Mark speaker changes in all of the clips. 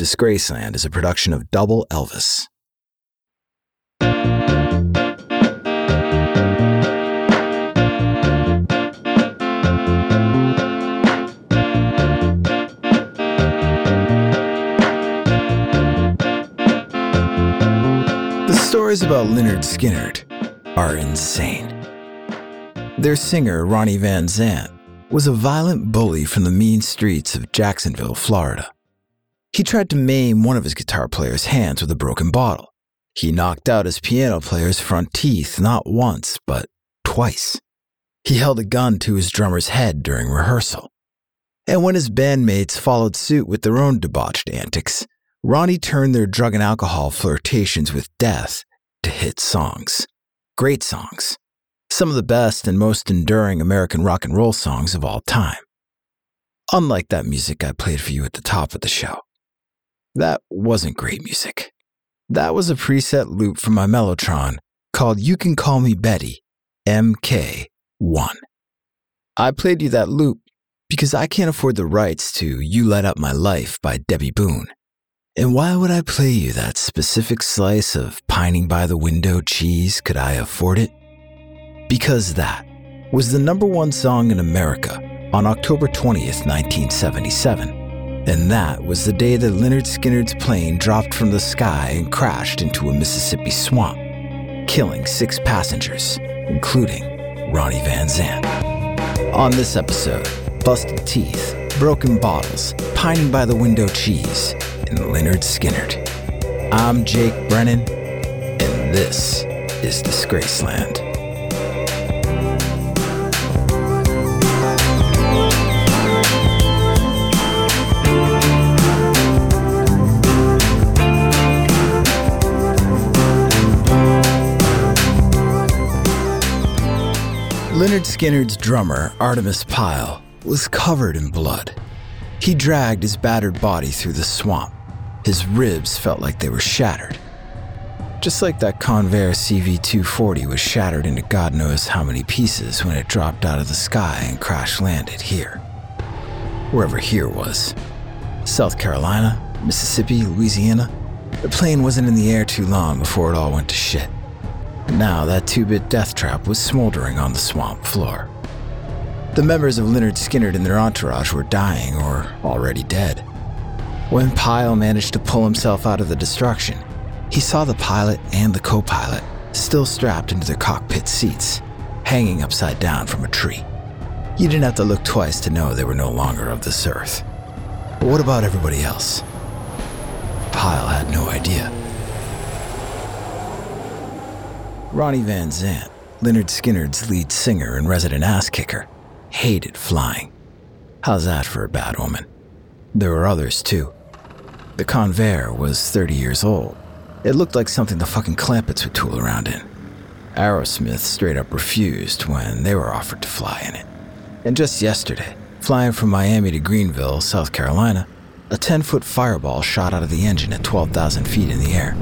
Speaker 1: Disgraceland is a production of Double Elvis. The stories about Lynyrd Skynyrd are insane. Their singer, Ronnie Van Zant, was a violent bully from the mean streets of Jacksonville, Florida. He tried to maim one of his guitar player's hands with a broken bottle. He knocked out his piano player's front teeth not once, but twice. He held a gun to his drummer's head during rehearsal. And when his bandmates followed suit with their own debauched antics, Ronnie turned their drug and alcohol flirtations with death to hit songs. Great songs. Some of the best and most enduring American rock and roll songs of all time. Unlike that music I played for you at the top of the show. That wasn't great music. That was a preset loop from my Mellotron called You Can Call Me Betty, MK1. I played you that loop because I can't afford the rights to You Light Up My Life by Debbie Boone. And why would I play you that specific slice of pining by the window cheese could I afford it? Because that was the number one song in America on October 20th, 1977. And that was the day that Lynyrd Skynyrd's plane dropped from the sky and crashed into a Mississippi swamp, killing six passengers, including Ronnie Van Zant. On this episode, busted teeth, broken bottles, pining by the window cheese, and Lynyrd Skynyrd. I'm Jake Brennan, and this is Disgraceland. Lynyrd Skynyrd's drummer, Artimus Pyle, was covered in blood. He dragged his battered body through the swamp. His ribs felt like they were shattered. Just like that Convair CV 240 was shattered into God knows how many pieces when it dropped out of the sky and crash landed here. Wherever here was. South Carolina, Mississippi, Louisiana. The plane wasn't in the air too long before it all went to shit. Now that two bit death trap was smoldering on the swamp floor. The members of Lynyrd Skynyrd and their entourage were dying or already dead. When Pyle managed to pull himself out of the destruction, he saw the pilot and the co pilot still strapped into their cockpit seats, hanging upside down from a tree. You didn't have to look twice to know they were no longer of this earth. But what about everybody else? Pyle had no idea. Ronnie Van Zant, Lynyrd Skynyrd's lead singer and resident ass kicker, hated flying. How's that for a bad woman? There were others too. The Convair was 30 years old. It looked like something the fucking Clampetts would tool around in. Aerosmith straight up refused when they were offered to fly in it. And just yesterday, flying from Miami to Greenville, South Carolina, a 10 foot fireball shot out of the engine at 12,000 feet in the air.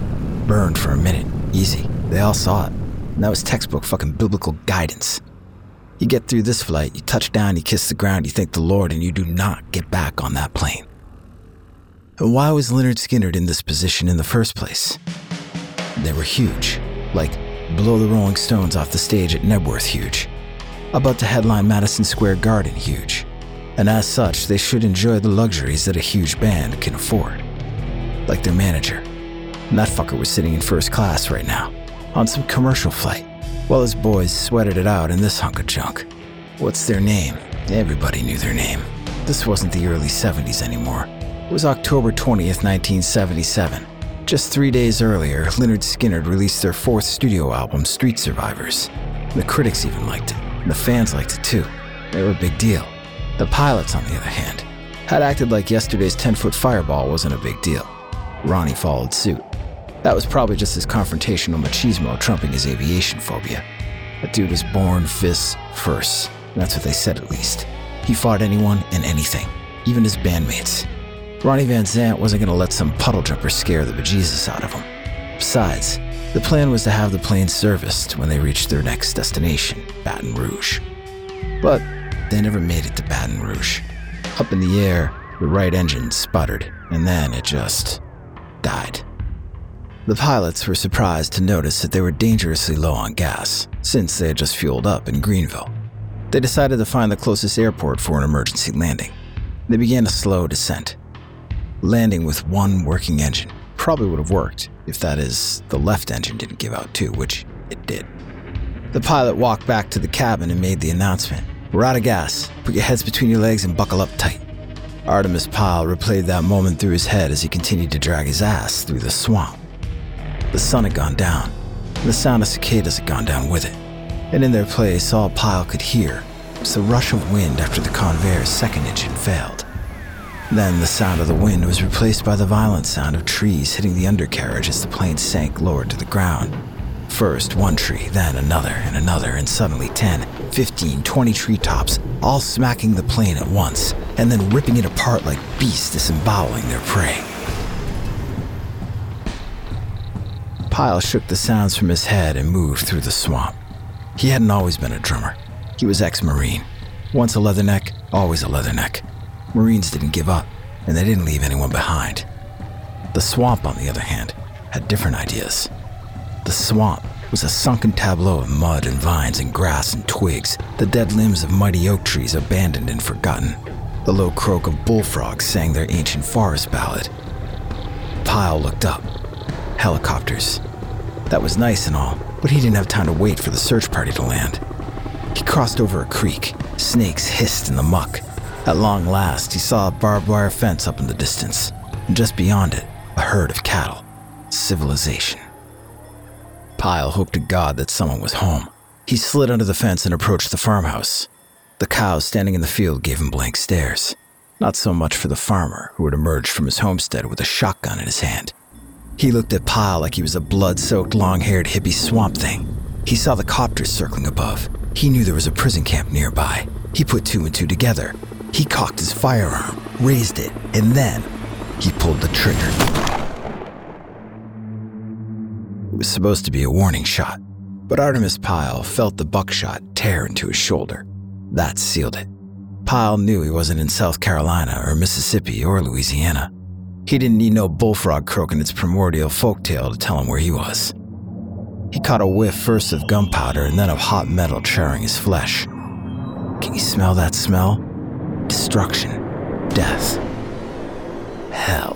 Speaker 1: Burned for a minute, easy. They all saw it. And that was textbook fucking biblical guidance. You get through this flight, you touch down, you kiss the ground, you thank the Lord, and you do not get back on that plane. And why was Lynyrd Skynyrd in this position in the first place? They were huge, like blow the Rolling Stones off the stage at Knebworth huge, about to headline Madison Square Garden huge, and as such, they should enjoy the luxuries that a huge band can afford. Like their manager. And that fucker was sitting in first class right now, on some commercial flight, while his boys sweated it out in this hunk of junk. What's their name? Everybody knew their name. This wasn't the early 70s anymore. It was October 20th, 1977. Just three days earlier, Lynyrd Skynyrd released their fourth studio album, Street Survivors. The critics even liked it, and the fans liked it too. They were a big deal. The pilots, on the other hand, had acted like yesterday's 10 foot fireball wasn't a big deal. Ronnie followed suit. That was probably just his confrontational machismo trumping his aviation phobia. That dude was born fists first. That's what they said at least. He fought anyone and anything, even his bandmates. Ronnie Van Zant wasn't going to let some puddle jumper scare the bejesus out of him. Besides, the plan was to have the plane serviced when they reached their next destination, Baton Rouge. But they never made it to Baton Rouge. Up in the air, the right engine sputtered, and then it just died. The pilots were surprised to notice that they were dangerously low on gas, since they had just fueled up in Greenville. They decided to find the closest airport for an emergency landing. They began a slow descent. Landing with one working engine probably would have worked if that is, the left engine didn't give out too, which it did. The pilot walked back to the cabin and made the announcement We're out of gas. Put your heads between your legs and buckle up tight. Artimus Pyle replayed that moment through his head as he continued to drag his ass through the swamp. The sun had gone down, and the sound of cicadas had gone down with it. And in their place, all Pyle could hear was the rush of wind after the Convair's second engine failed. Then the sound of the wind was replaced by the violent sound of trees hitting the undercarriage as the plane sank lower to the ground. First one tree, then another and another, and suddenly 10, 15, 20 treetops, all smacking the plane at once, and then ripping it apart like beasts disemboweling their prey. Pyle shook the sounds from his head and moved through the swamp. He hadn't always been a drummer. He was ex Marine. Once a leatherneck, always a leatherneck. Marines didn't give up, and they didn't leave anyone behind. The swamp, on the other hand, had different ideas. The swamp was a sunken tableau of mud and vines and grass and twigs, the dead limbs of mighty oak trees abandoned and forgotten. The low croak of bullfrogs sang their ancient forest ballad. Pyle looked up. Helicopters. That was nice and all, but he didn't have time to wait for the search party to land. He crossed over a creek. Snakes hissed in the muck. At long last, he saw a barbed wire fence up in the distance, and just beyond it, a herd of cattle. Civilization. Pyle hoped to God that someone was home. He slid under the fence and approached the farmhouse. The cows standing in the field gave him blank stares. Not so much for the farmer, who had emerged from his homestead with a shotgun in his hand. He looked at Pyle like he was a blood soaked, long haired hippie swamp thing. He saw the copters circling above. He knew there was a prison camp nearby. He put two and two together. He cocked his firearm, raised it, and then he pulled the trigger. It was supposed to be a warning shot, but Artimus Pyle felt the buckshot tear into his shoulder. That sealed it. Pyle knew he wasn't in South Carolina or Mississippi or Louisiana. He didn't need no bullfrog croak in its primordial folktale to tell him where he was. He caught a whiff first of gunpowder and then of hot metal charring his flesh. Can you smell that smell? Destruction, death, hell.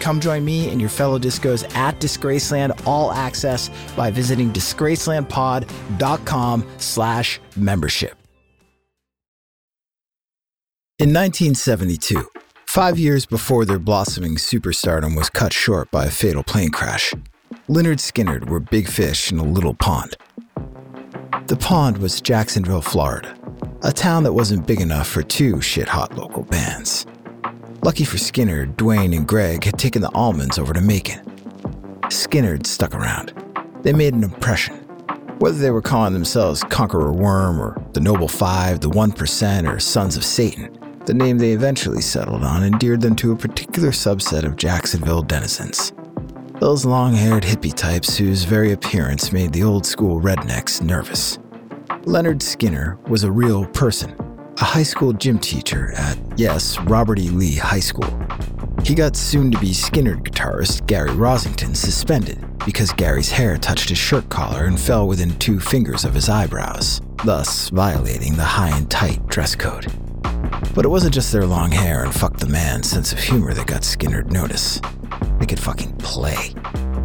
Speaker 1: Come join me and your fellow discos at Disgraceland All Access by visiting disgracelandpod.com slash membership. In 1972, five years before their blossoming superstardom was cut short by a fatal plane crash, Lynyrd Skynyrd were big fish in a little pond. The pond was Jacksonville, Florida, a town that wasn't big enough for two shit hot local bands. Lucky for Skynyrd, Duane, and Gregg had taken the Allmans over to Macon. Skynyrd stuck around. They made an impression. Whether they were calling themselves Conqueror Worm or the Noble Five, the One Percent, or Sons of Satan, the name they eventually settled on endeared them to a particular subset of Jacksonville denizens. Those long haired hippie types whose very appearance made the old school rednecks nervous. Leonard Skinner was a real person, a high school gym teacher at, yes, Robert E. Lee High School. He got soon to be Skynyrd guitarist Gary Rossington suspended because Gary's hair touched his shirt collar and fell within two fingers of his eyebrows, thus violating the high and tight dress code. But it wasn't just their long hair and fuck the man sense of humor that got Skynyrd notice. They could fucking play.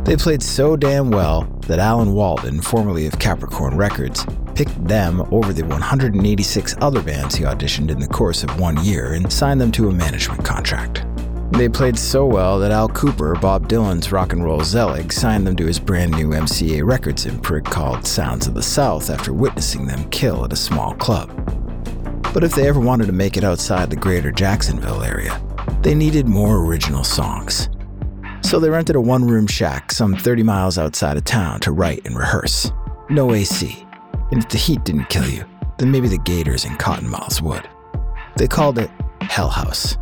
Speaker 1: They played so damn well that Alan Walden, formerly of Capricorn Records, picked them over the 186 other bands he auditioned in the course of one year and signed them to a management contract. They played so well that Al Kooper, Bob Dylan's rock and roll zealot, signed them to his brand new MCA Records imprint called Sounds of the South after witnessing them kill at a small club. But if they ever wanted to make it outside the greater Jacksonville area, they needed more original songs. So they rented a one room shack some 30 miles outside of town to write and rehearse. No AC, and if the heat didn't kill you, then maybe the gators and cotton cottonmouths would. They called it Hell House.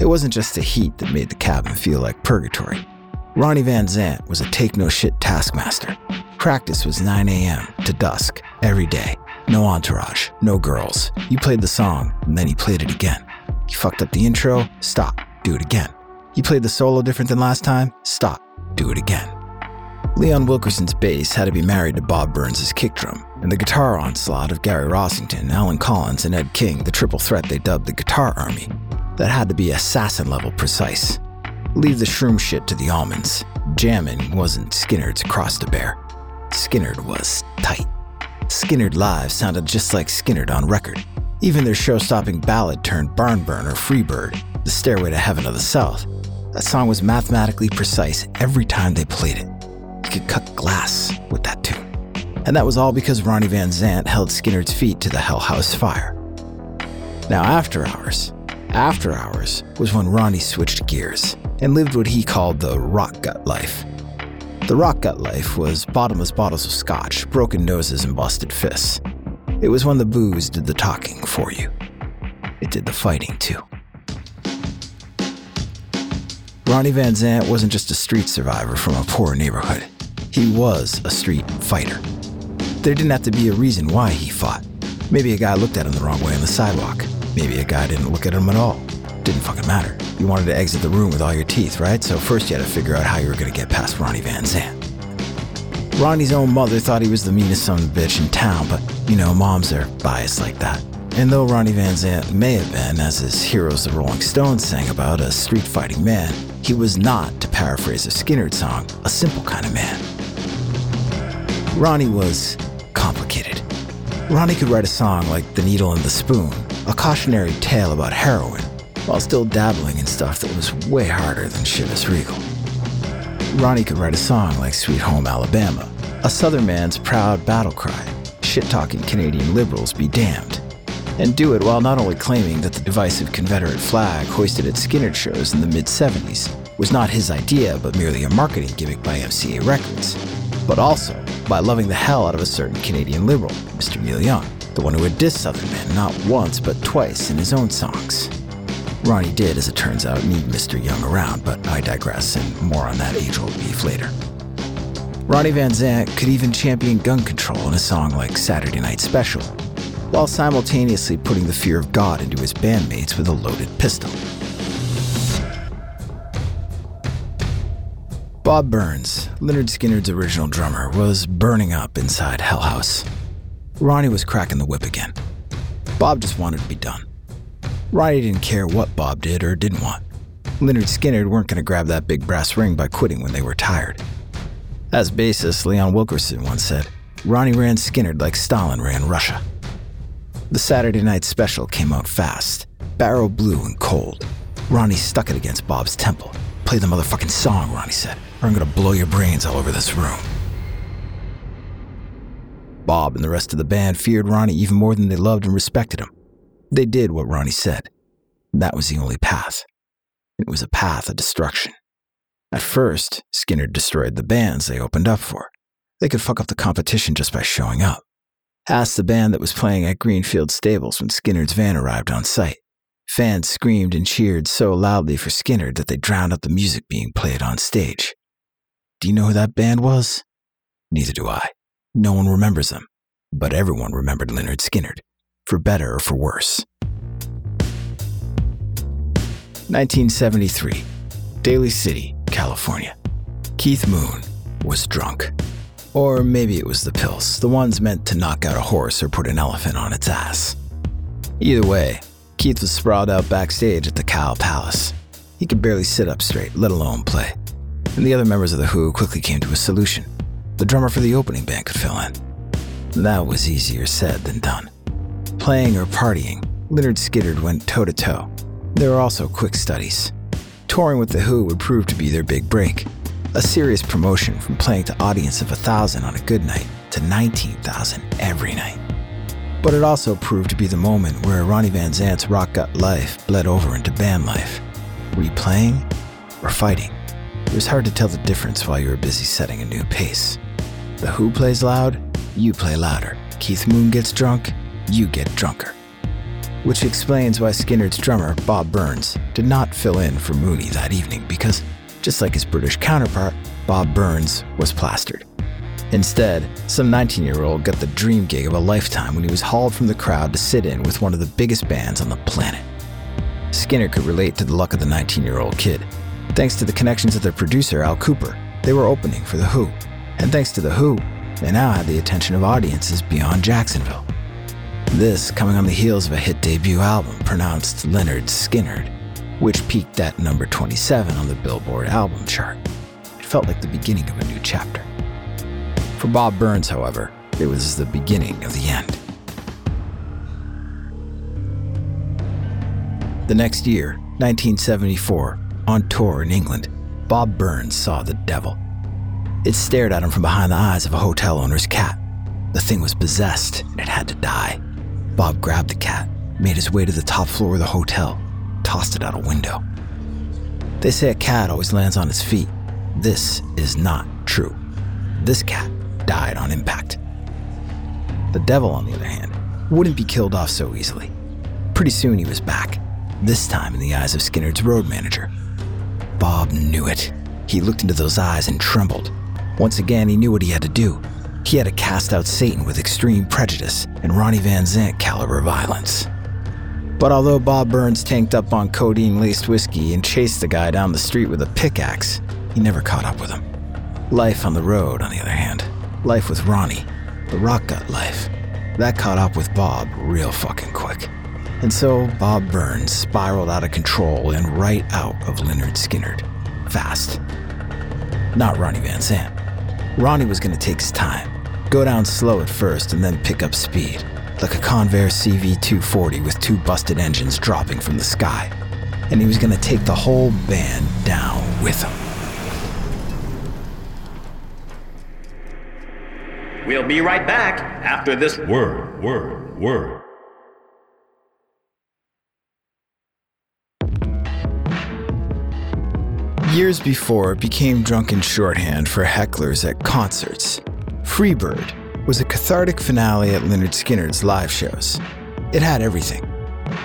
Speaker 1: It wasn't just the heat that made the cabin feel like purgatory. Ronnie Van Zant was a take no shit taskmaster. Practice was 9 a.m. to dusk every day. No entourage, no girls. You played the song, and then he played it again. You fucked up the intro, stop, do it again. You played the solo different than last time, stop, do it again. Leon Wilkeson's bass had to be married to Bob Burns' kick drum, and the guitar onslaught of Gary Rossington, Allen Collins, and Ed King, the triple threat they dubbed the Guitar Army, that had to be assassin level precise. Leave the shroom shit to the Allmans. Jammin' wasn't Skynyrd's cross to bear. Skynyrd was tight. Skynyrd Live sounded just like Skynyrd on record. Even their show stopping ballad turned barn burner Freebird, The Stairway to Heaven of the South. That song was mathematically precise every time they played it could cut glass with that tune. And that was all because Ronnie Van Zant held Skynyrd's feet to the Hell House fire. Now, after hours, after hours was when Ronnie switched gears and lived what he called the rock gut life. The rock gut life was bottomless bottles of scotch, broken noses, and busted fists. It was when the booze did the talking for you. It did the fighting too. Ronnie Van Zant wasn't just a street survivor from a poor neighborhood. He was a street fighter. There didn't have to be a reason why he fought. Maybe a guy looked at him the wrong way on the sidewalk. Maybe a guy didn't look at him at all. Didn't fucking matter. You wanted to exit the room with all your teeth, right? So first you had to figure out how you were going to get past Ronnie Van Zant. Ronnie's own mother thought he was the meanest son of a bitch in town, but you know, moms are biased like that. And though Ronnie Van Zant may have been, as his heroes the Rolling Stones sang about, a street fighting man, he was not, to paraphrase a Skynyrd song, a simple kind of man. Ronnie was complicated. Ronnie could write a song like The Needle and the Spoon, a cautionary tale about heroin, while still dabbling in stuff that was way harder than Chivas Regal. Ronnie could write a song like Sweet Home Alabama, a Southern man's proud battle cry, shit talking Canadian liberals be damned, and do it while not only claiming that the divisive Confederate flag hoisted at Skynyrd shows in the mid 70s was not his idea but merely a marketing gimmick by MCA Records, but also by loving the hell out of a certain Canadian liberal, Mr. Neil Young, the one who had dissed Southern men not once but twice in his own songs. Ronnie did, as it turns out, need Mr. Young around, but I digress, and more on that age old beef later. Ronnie Van Zant could even champion gun control in a song like Saturday Night Special, while simultaneously putting the fear of God into his bandmates with a loaded pistol. Bob Burns, Lynyrd Skynyrd's original drummer, was burning up inside Hell House. Ronnie was cracking the whip again. Bob just wanted to be done. Ronnie didn't care what Bob did or didn't want. Lynyrd Skynyrd weren't going to grab that big brass ring by quitting when they were tired. As bassist, Leon Wilkeson once said, Ronnie ran Skynyrd like Stalin ran Russia. The Saturday night special came out fast, barrel blue and cold. Ronnie stuck it against Bob's temple. Play the motherfucking song, Ronnie said, or I'm gonna blow your brains all over this room. Bob and the rest of the band feared Ronnie even more than they loved and respected him. They did what Ronnie said. That was the only path. It was a path of destruction. At first, Skynyrd destroyed the bands they opened up for. They could fuck up the competition just by showing up. Ask the band that was playing at Greenfield Stables when Skynyrd's van arrived on site. Fans screamed and cheered so loudly for Skynyrd that they drowned out the music being played on stage. Do you know who that band was? Neither do I. No one remembers them, but everyone remembered Lynyrd Skynyrd, for better or for worse. 1973, Daly City, California. Keith Moon was drunk. Or maybe it was the pills, the ones meant to knock out a horse or put an elephant on its ass. Either way, Keith was sprawled out backstage at the Cow Palace. He could barely sit up straight, let alone play. And the other members of The Who quickly came to a solution. The drummer for the opening band could fill in. That was easier said than done. Playing or partying, Lynyrd Skynyrd went toe to toe. There were also quick studies. Touring with The Who would prove to be their big break, a serious promotion from playing to audience of 1,000 on a good night to 19,000 every night. But it also proved to be the moment where Ronnie Van Zant's rock gut life bled over into band life. Were you playing or fighting? It was hard to tell the difference while you were busy setting a new pace. The Who plays loud, you play louder. Keith Moon gets drunk, you get drunker. Which explains why Skynyrd's drummer, Bob Burns, did not fill in for Mooney that evening because just like his British counterpart, Bob Burns was plastered. Instead, some 19 year old got the dream gig of a lifetime when he was hauled from the crowd to sit in with one of the biggest bands on the planet. Skynyrd could relate to the luck of the 19 year old kid. Thanks to the connections of their producer, Al Kooper. they were opening for The Who. And thanks to The Who, they now had the attention of audiences beyond Jacksonville. This coming on the heels of a hit debut album pronounced Leonard Skynyrd which peaked at number 27 on the Billboard album chart. It felt like the beginning of a new chapter. For Bob Burns, however, it was the beginning of the end. The next year, 1974, on tour in England, Bob Burns saw the devil. It stared at him from behind the eyes of a hotel owner's cat. The thing was possessed and it had to die. Bob grabbed the cat, made his way to the top floor of the hotel, tossed it out a window. They say a cat always lands on its feet. This is not true. This cat died on impact. The devil, on the other hand, wouldn't be killed off so easily. Pretty soon he was back, this time in the eyes of Skynyrd's road manager. Bob knew it. He looked into those eyes and trembled. Once again, he knew what he had to do. He had to cast out Satan with extreme prejudice and Ronnie Van Zant caliber violence. But although Bob Burns tanked up on codeine laced whiskey and chased the guy down the street with a pickaxe, he never caught up with him. Life on the road, on the other hand, life with Ronnie, the rock gut life, that caught up with Bob real fucking quick. And so Bob Burns spiraled out of control and right out of Lynyrd Skynyrd. Fast. Not Ronnie Van Zant. Ronnie was gonna take his time, go down slow at first and then pick up speed like a Convair CV240 with two busted engines dropping from the sky. And he was going to take the whole band down with him.
Speaker 2: We'll be right back after this word, word, word.
Speaker 1: Years before, became drunken shorthand for hecklers at concerts. Freebird was a cathartic finale at Lynyrd Skynyrd's live shows. It had everything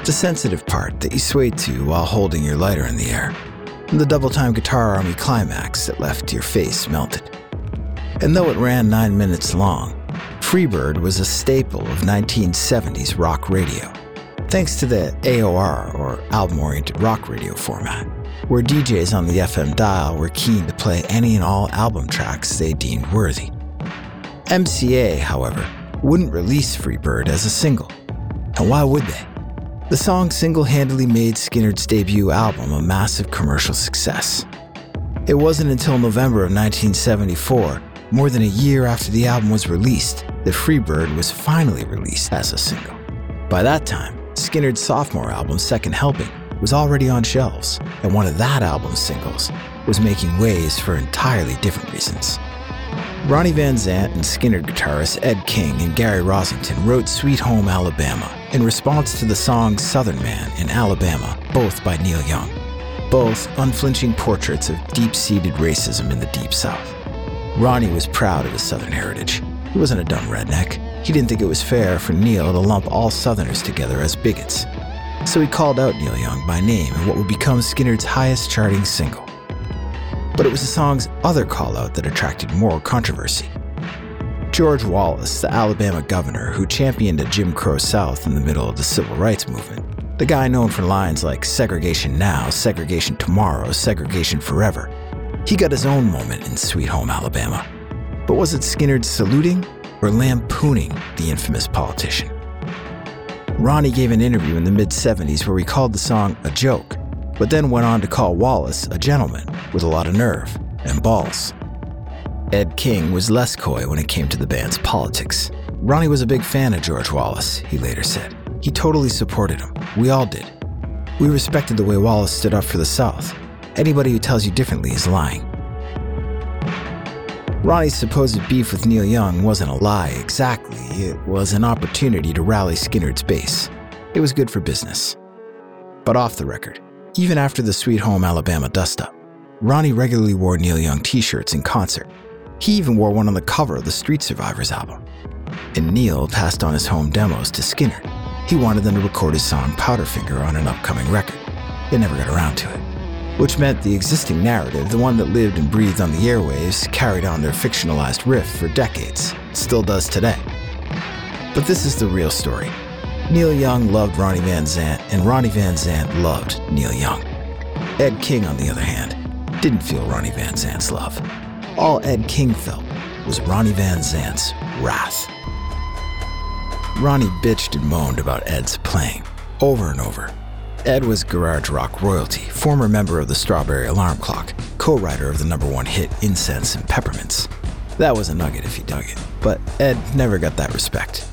Speaker 1: the sensitive part that you swayed to while holding your lighter in the air, and the double time guitar army climax that left your face melted. And though it ran nine minutes long, Freebird was a staple of 1970s rock radio, thanks to the AOR or album oriented rock radio format, where DJs on the FM dial were keen to play any and all album tracks they deemed worthy. MCA, however, wouldn't release Free Bird as a single. And why would they? The song single handedly made Skynyrd's debut album a massive commercial success. It wasn't until November of 1974, more than a year after the album was released, that Freebird was finally released as a single. By that time, Skynyrd's sophomore album, Second Helping, was already on shelves, and one of that album's singles was making waves for entirely different reasons. Ronnie Van Zant and Skynyrd guitarist Ed King and Gary Rossington wrote Sweet Home Alabama in response to the song Southern Man in Alabama, both by Neil Young. Both unflinching portraits of deep seated racism in the Deep South. Ronnie was proud of his Southern heritage. He wasn't a dumb redneck. He didn't think it was fair for Neil to lump all Southerners together as bigots. So he called out Neil Young by name in what would become Skynyrd's highest charting single. But it was the song's other call out that attracted more controversy. George Wallace, the Alabama governor who championed a Jim Crow South in the middle of the civil rights movement, the guy known for lines like segregation now, segregation tomorrow, segregation forever, he got his own moment in Sweet Home Alabama. But was it Skynyrd saluting or lampooning the infamous politician? Ronnie gave an interview in the mid 70s where he called the song a joke but then went on to call Wallace a gentleman with a lot of nerve and balls. Ed King was less coy when it came to the band's politics. Ronnie was a big fan of George Wallace, he later said. He totally supported him. We all did. We respected the way Wallace stood up for the South. Anybody who tells you differently is lying. Ronnie's supposed beef with Neil Young wasn't a lie exactly, it was an opportunity to rally Skynyrd's base. It was good for business. But off the record, even after the Sweet Home Alabama dust up. Ronnie regularly wore Neil Young t shirts in concert. He even wore one on the cover of the Street Survivors album. And Neil passed on his home demos to Skynyrd. He wanted them to record his song Powderfinger on an upcoming record. They never got around to it. Which meant the existing narrative, the one that lived and breathed on the airwaves, carried on their fictionalized riff for decades. Still does today. But this is the real story. Neil Young loved Ronnie Van Zant, and Ronnie Van Zant loved Neil Young. Ed King, on the other hand, didn't feel Ronnie Van Zant's love. All Ed King felt was Ronnie Van Zant's wrath. Ronnie bitched and moaned about Ed's playing, over and over. Ed was garage rock royalty, former member of the Strawberry Alarm Clock, co writer of the number one hit Incense and Peppermints. That was a nugget if you dug it, but Ed never got that respect.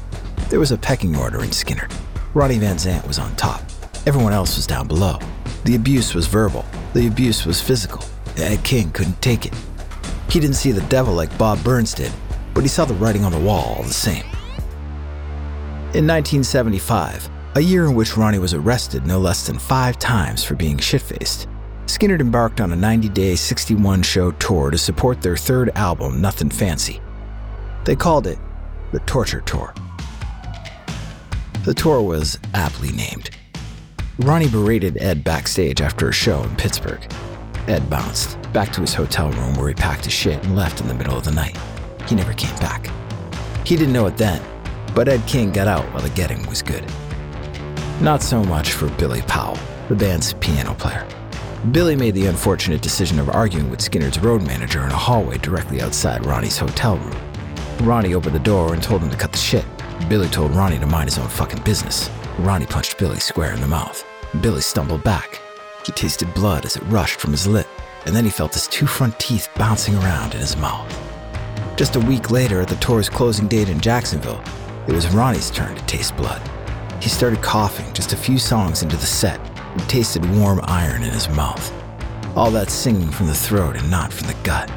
Speaker 1: There was a pecking order in Skynyrd. Ronnie Van Zant was on top. Everyone else was down below. The abuse was verbal. The abuse was physical. Ed King couldn't take it. He didn't see the devil like Bob Burns did, but he saw the writing on the wall all the same. In 1975, a year in which Ronnie was arrested no less than five times for being shit-faced, Skynyrd embarked on a 90-day, 61-show tour to support their third album, Nothing Fancy. They called it the Torture Tour. The tour was aptly named. Ronnie berated Ed backstage after a show in Pittsburgh. Ed bounced back to his hotel room where he packed his shit and left in the middle of the night. He never came back. He didn't know it then, but Ed King got out while the getting was good. Not so much for Billy Powell, the band's piano player. Billy made the unfortunate decision of arguing with Skynyrd's road manager in a hallway directly outside Ronnie's hotel room. Ronnie opened the door and told him to cut the shit. Billy told Ronnie to mind his own fucking business. Ronnie punched Billy square in the mouth. Billy stumbled back. He tasted blood as it rushed from his lip, and then he felt his two front teeth bouncing around in his mouth. Just a week later, at the tour's closing date in Jacksonville, it was Ronnie's turn to taste blood. He started coughing just a few songs into the set and tasted warm iron in his mouth. All that singing from the throat and not from the gut.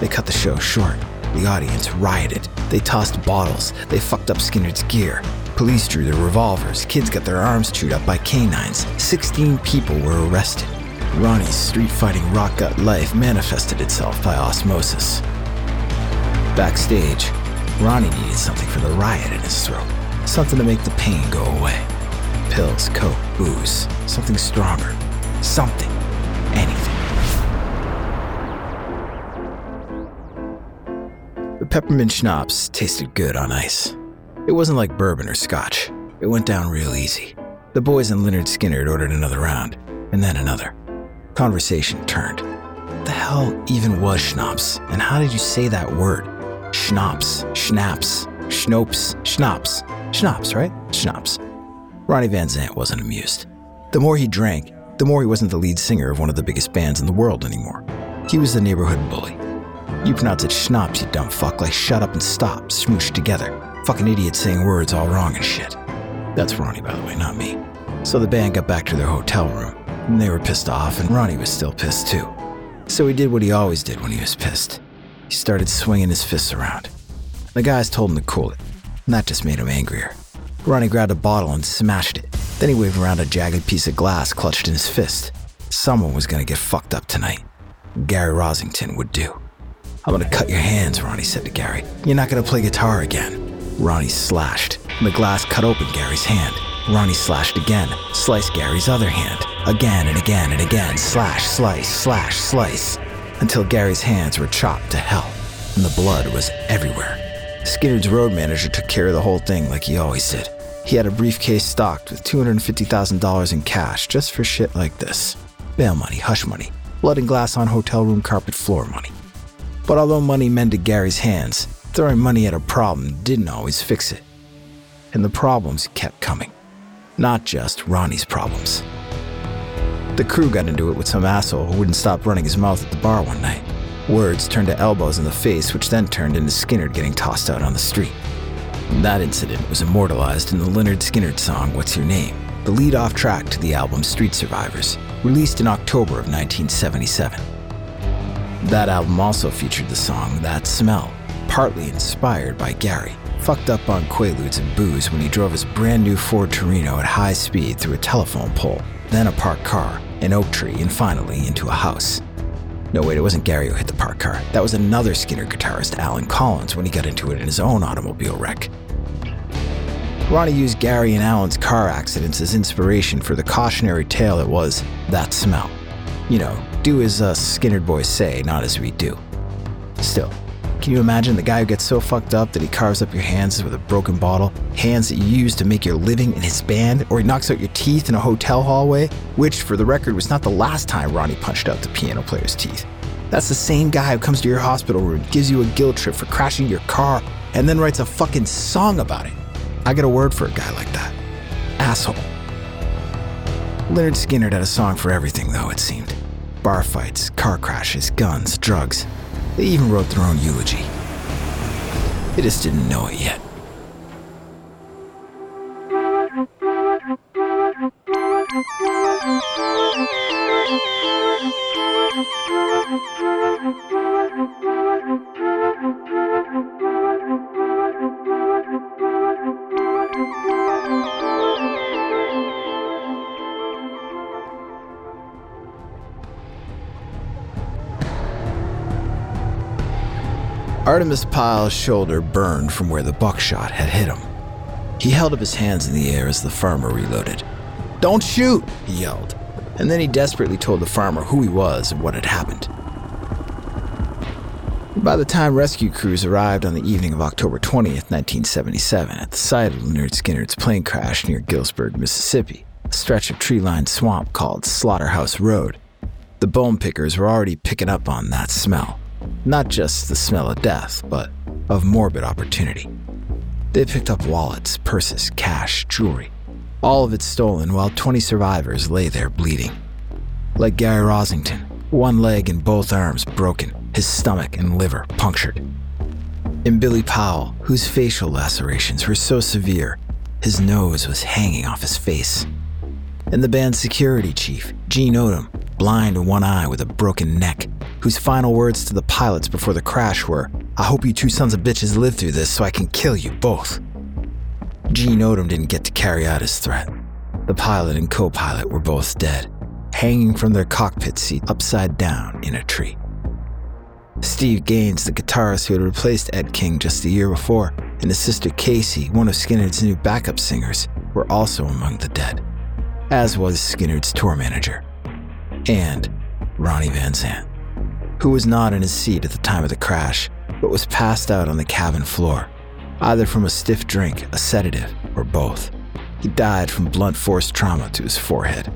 Speaker 1: They cut the show short. The audience rioted. They tossed bottles. They fucked up Skynyrd's gear. Police drew their revolvers. Kids got their arms chewed up by canines. 16 people were arrested. Ronnie's street fighting rock gut life manifested itself by osmosis. Backstage, Ronnie needed something for the riot in his throat, something to make the pain go away. Pills, coke, booze, something stronger, something, anything. The peppermint schnapps tasted good on ice. It wasn't like bourbon or scotch. It went down real easy. The boys and Lynyrd Skynyrd ordered another round, and then another. Conversation turned. What The hell even was schnapps, and how did you say that word? Schnapps, schnapps, schnopes, schnapps. Schnapps, right? Schnapps. Ronnie Van Zant wasn't amused. The more he drank, the more he wasn't the lead singer of one of the biggest bands in the world anymore. He was the neighborhood bully. You pronounce it schnapps, you dumb fuck, like shut up and stop, smooshed together. Fucking idiot saying words all wrong and shit. That's Ronnie, by the way, not me. So the band got back to their hotel room, and they were pissed off, and Ronnie was still pissed too. So he did what he always did when he was pissed. He started swinging his fists around. The guys told him to cool it, and that just made him angrier. Ronnie grabbed a bottle and smashed it. Then he waved around a jagged piece of glass clutched in his fist. Someone was gonna get fucked up tonight. Gary Rossington would do. I'm gonna cut your hands, Ronnie said to Gary. You're not gonna play guitar again. Ronnie slashed. The glass cut open Gary's hand. Ronnie slashed again, sliced Gary's other hand. Again and again and again, slash, slice, slash, slice. Until Gary's hands were chopped to hell, and the blood was everywhere. Skynyrd's road manager took care of the whole thing like he always did. He had a briefcase stocked with $250,000 in cash just for shit like this bail money, hush money, blood and glass on hotel room carpet floor money. But although money mended Gary's hands, throwing money at a problem didn't always fix it. And the problems kept coming. Not just Ronnie's problems. The crew got into it with some asshole who wouldn't stop running his mouth at the bar one night. Words turned to elbows in the face, which then turned into Skynyrd getting tossed out on the street. That incident was immortalized in the Lynyrd Skynyrd song What's Your Name, the lead off track to the album Street Survivors, released in October of 1977. That album also featured the song That Smell, partly inspired by Gary, fucked up on Quaaludes and booze when he drove his brand new Ford Torino at high speed through a telephone pole, then a parked car, an oak tree, and finally into a house. No, wait, it wasn't Gary who hit the parked car. That was another Skynyrd guitarist, Allen Collins, when he got into it in his own automobile wreck. Ronnie used Gary and Alan's car accidents as inspiration for the cautionary tale it was That Smell. You know, do as us Skynyrd boys say, not as we do. Still, can you imagine the guy who gets so fucked up that he carves up your hands with a broken bottle, hands that you use to make your living in his band, or he knocks out your teeth in a hotel hallway? Which, for the record, was not the last time Ronnie punched out the piano player's teeth. That's the same guy who comes to your hospital room, gives you a guilt trip for crashing your car, and then writes a fucking song about it. I got a word for a guy like that. Asshole. Lynyrd Skynyrd had a song for everything, though, it seemed. Bar fights, car crashes, guns, drugs. They even wrote their own eulogy. They just didn't know it yet. Artimus Pyle's shoulder burned from where the buckshot had hit him. He held up his hands in the air as the farmer reloaded. Don't shoot, he yelled. And then he desperately told the farmer who he was and what had happened. By the time rescue crews arrived on the evening of October 20th, 1977, at the site of Lynyrd Skynyrd's plane crash near Gillsburg, Mississippi, a stretch of tree lined swamp called Slaughterhouse Road, the bone pickers were already picking up on that smell. Not just the smell of death, but of morbid opportunity. They picked up wallets, purses, cash, jewelry. All of it stolen while 20 survivors lay there bleeding. Like Gary Rossington, one leg and both arms broken, his stomach and liver punctured. And Billy Powell, whose facial lacerations were so severe, his nose was hanging off his face. And the band's security chief, Gene Odom, blind in one eye with a broken neck, whose final words to the pilots before the crash were, I hope you two sons of bitches live through this so I can kill you both. Gene Odom didn't get to carry out his threat. The pilot and co pilot were both dead, hanging from their cockpit seat upside down in a tree. Steve Gaines, the guitarist who had replaced Ed King just a year before, and his sister Cassie, one of Skynyrd's new backup singers, were also among the dead, as was Skynyrd's tour manager, and Ronnie Van Zant, who was not in his seat at the time of the crash, but was passed out on the cabin floor, either from a stiff drink, a sedative, or both. He died from blunt force trauma to his forehead,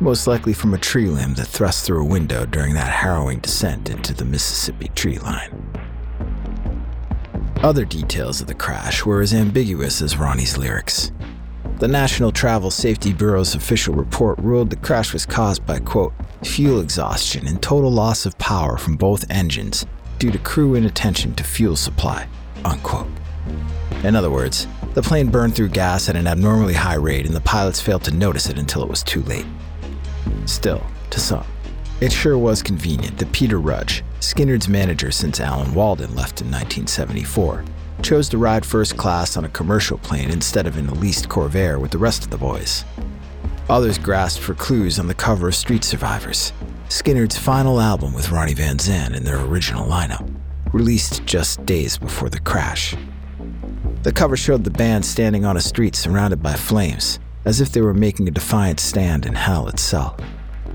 Speaker 1: most likely from a tree limb that thrust through a window during that harrowing descent into the Mississippi tree line. Other details of the crash were as ambiguous as Ronnie's lyrics. The National Travel Safety Bureau's official report ruled the crash was caused by, quote, fuel exhaustion and total loss of power from both engines due to crew inattention to fuel supply, unquote. In other words, the plane burned through gas at an abnormally high rate and the pilots failed to notice it until it was too late. Still, to some, it sure was convenient that Peter Rudge, Skynyrd's manager since Alan Walden left in 1974, chose to ride first class on a commercial plane instead of in a leased Convair with the rest of the boys. Others grasped for clues on the cover of Street Survivors, Skynyrd's final album with Ronnie Van Zant in their original lineup, released just days before the crash. The cover showed the band standing on a street surrounded by flames, as if they were making a defiant stand in hell itself.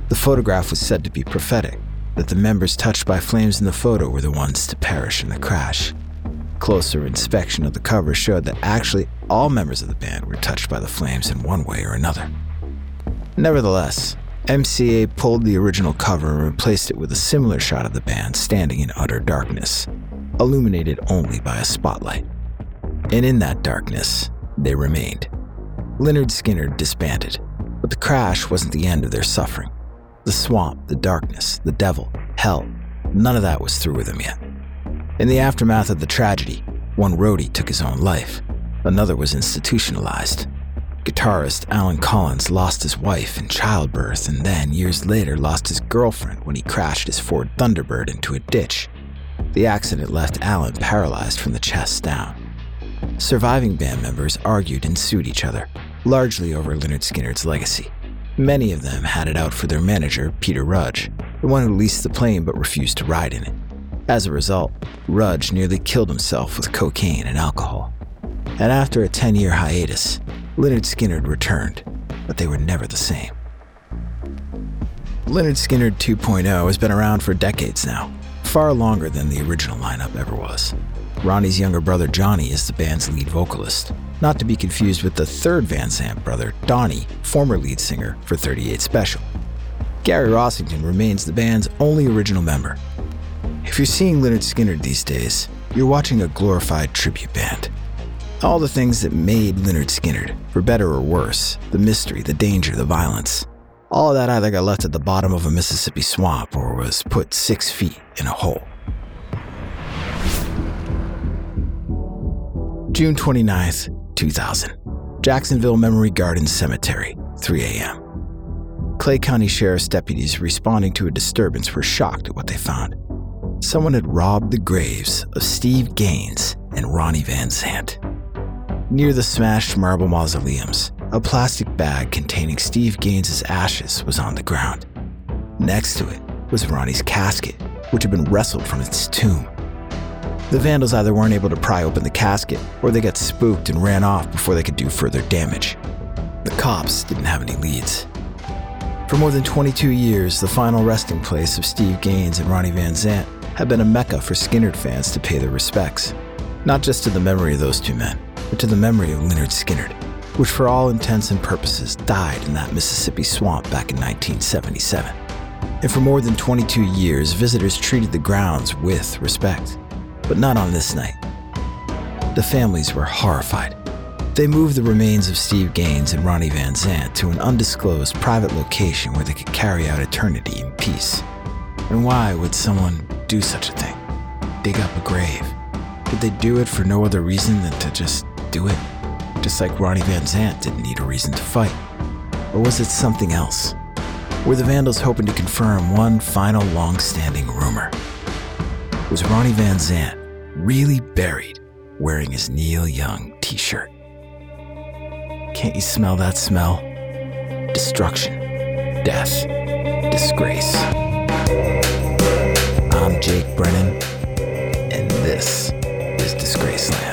Speaker 1: The photograph was said to be prophetic, that the members touched by flames in the photo were the ones to perish in the crash. Closer inspection of the cover showed that actually all members of the band were touched by the flames in one way or another. Nevertheless, MCA pulled the original cover and replaced it with a similar shot of the band standing in utter darkness, illuminated only by a spotlight. And in that darkness, they remained. Lynyrd Skynyrd disbanded, but the crash wasn't the end of their suffering. The swamp, the darkness, the devil, hell, none of that was through with them yet. In the aftermath of the tragedy, one roadie took his own life, another was institutionalized. Guitarist Allen Collins lost his wife in childbirth and then, years later, lost his girlfriend when he crashed his Ford Thunderbird into a ditch. The accident left Allen paralyzed from the chest down. Surviving band members argued and sued each other, largely over Lynyrd Skynyrd's legacy. Many of them had it out for their manager, Peter Rudge, the one who leased the plane but refused to ride in it. As a result, Rudge nearly killed himself with cocaine and alcohol. And after a 10 year hiatus, Lynyrd Skynyrd returned, but they were never the same. Lynyrd Skynyrd 2.0 has been around for decades now, far longer than the original lineup ever was. Ronnie's younger brother Johnny is the band's lead vocalist, not to be confused with the third Van Zant brother, Donnie, former lead singer for 38 Special. Gary Rossington remains the band's only original member. If you're seeing Lynyrd Skynyrd these days, you're watching a glorified tribute band. All the things that made Lynyrd Skynyrd, for better or worse, the mystery, the danger, the violence, all of that either got left at the bottom of a Mississippi swamp or was put six feet in a hole. June 29th, 2000. Jacksonville Memory Garden Cemetery, 3 a.m. Clay County Sheriff's deputies responding to a disturbance were shocked at what they found. Someone had robbed the graves of Steve Gaines and Ronnie Van Zant. Near the smashed marble mausoleums, a plastic bag containing Steve Gaines's ashes was on the ground. Next to it was Ronnie's casket, which had been wrestled from its tomb. The vandals either weren't able to pry open the casket, or they got spooked and ran off before they could do further damage. The cops didn't have any leads. For more than 22 years, the final resting place of Steve Gaines and Ronnie Van Zant had been a mecca for Skynyrd fans to pay their respects, not just to the memory of those two men, to the memory of Lynyrd Skynyrd, which for all intents and purposes died in that Mississippi swamp back in 1977. And for more than 22 years, visitors treated the grounds with respect but not on this night. The families were horrified. They moved the remains of Steve Gaines and Ronnie Van Zant to an undisclosed private location where they could carry out eternity in peace. And why would someone do such a thing? Dig up a grave? Did they do it for no other reason than to just do it? Just like Ronnie Van Zant didn't need a reason to fight. Or was it something else? Were the Vandals hoping to confirm one final long standing rumor? Was Ronnie Van Zant really buried wearing his Neil Young t shirt? Can't you smell that smell? Destruction, death, disgrace. I'm Jake Brennan, and this is Disgraceland.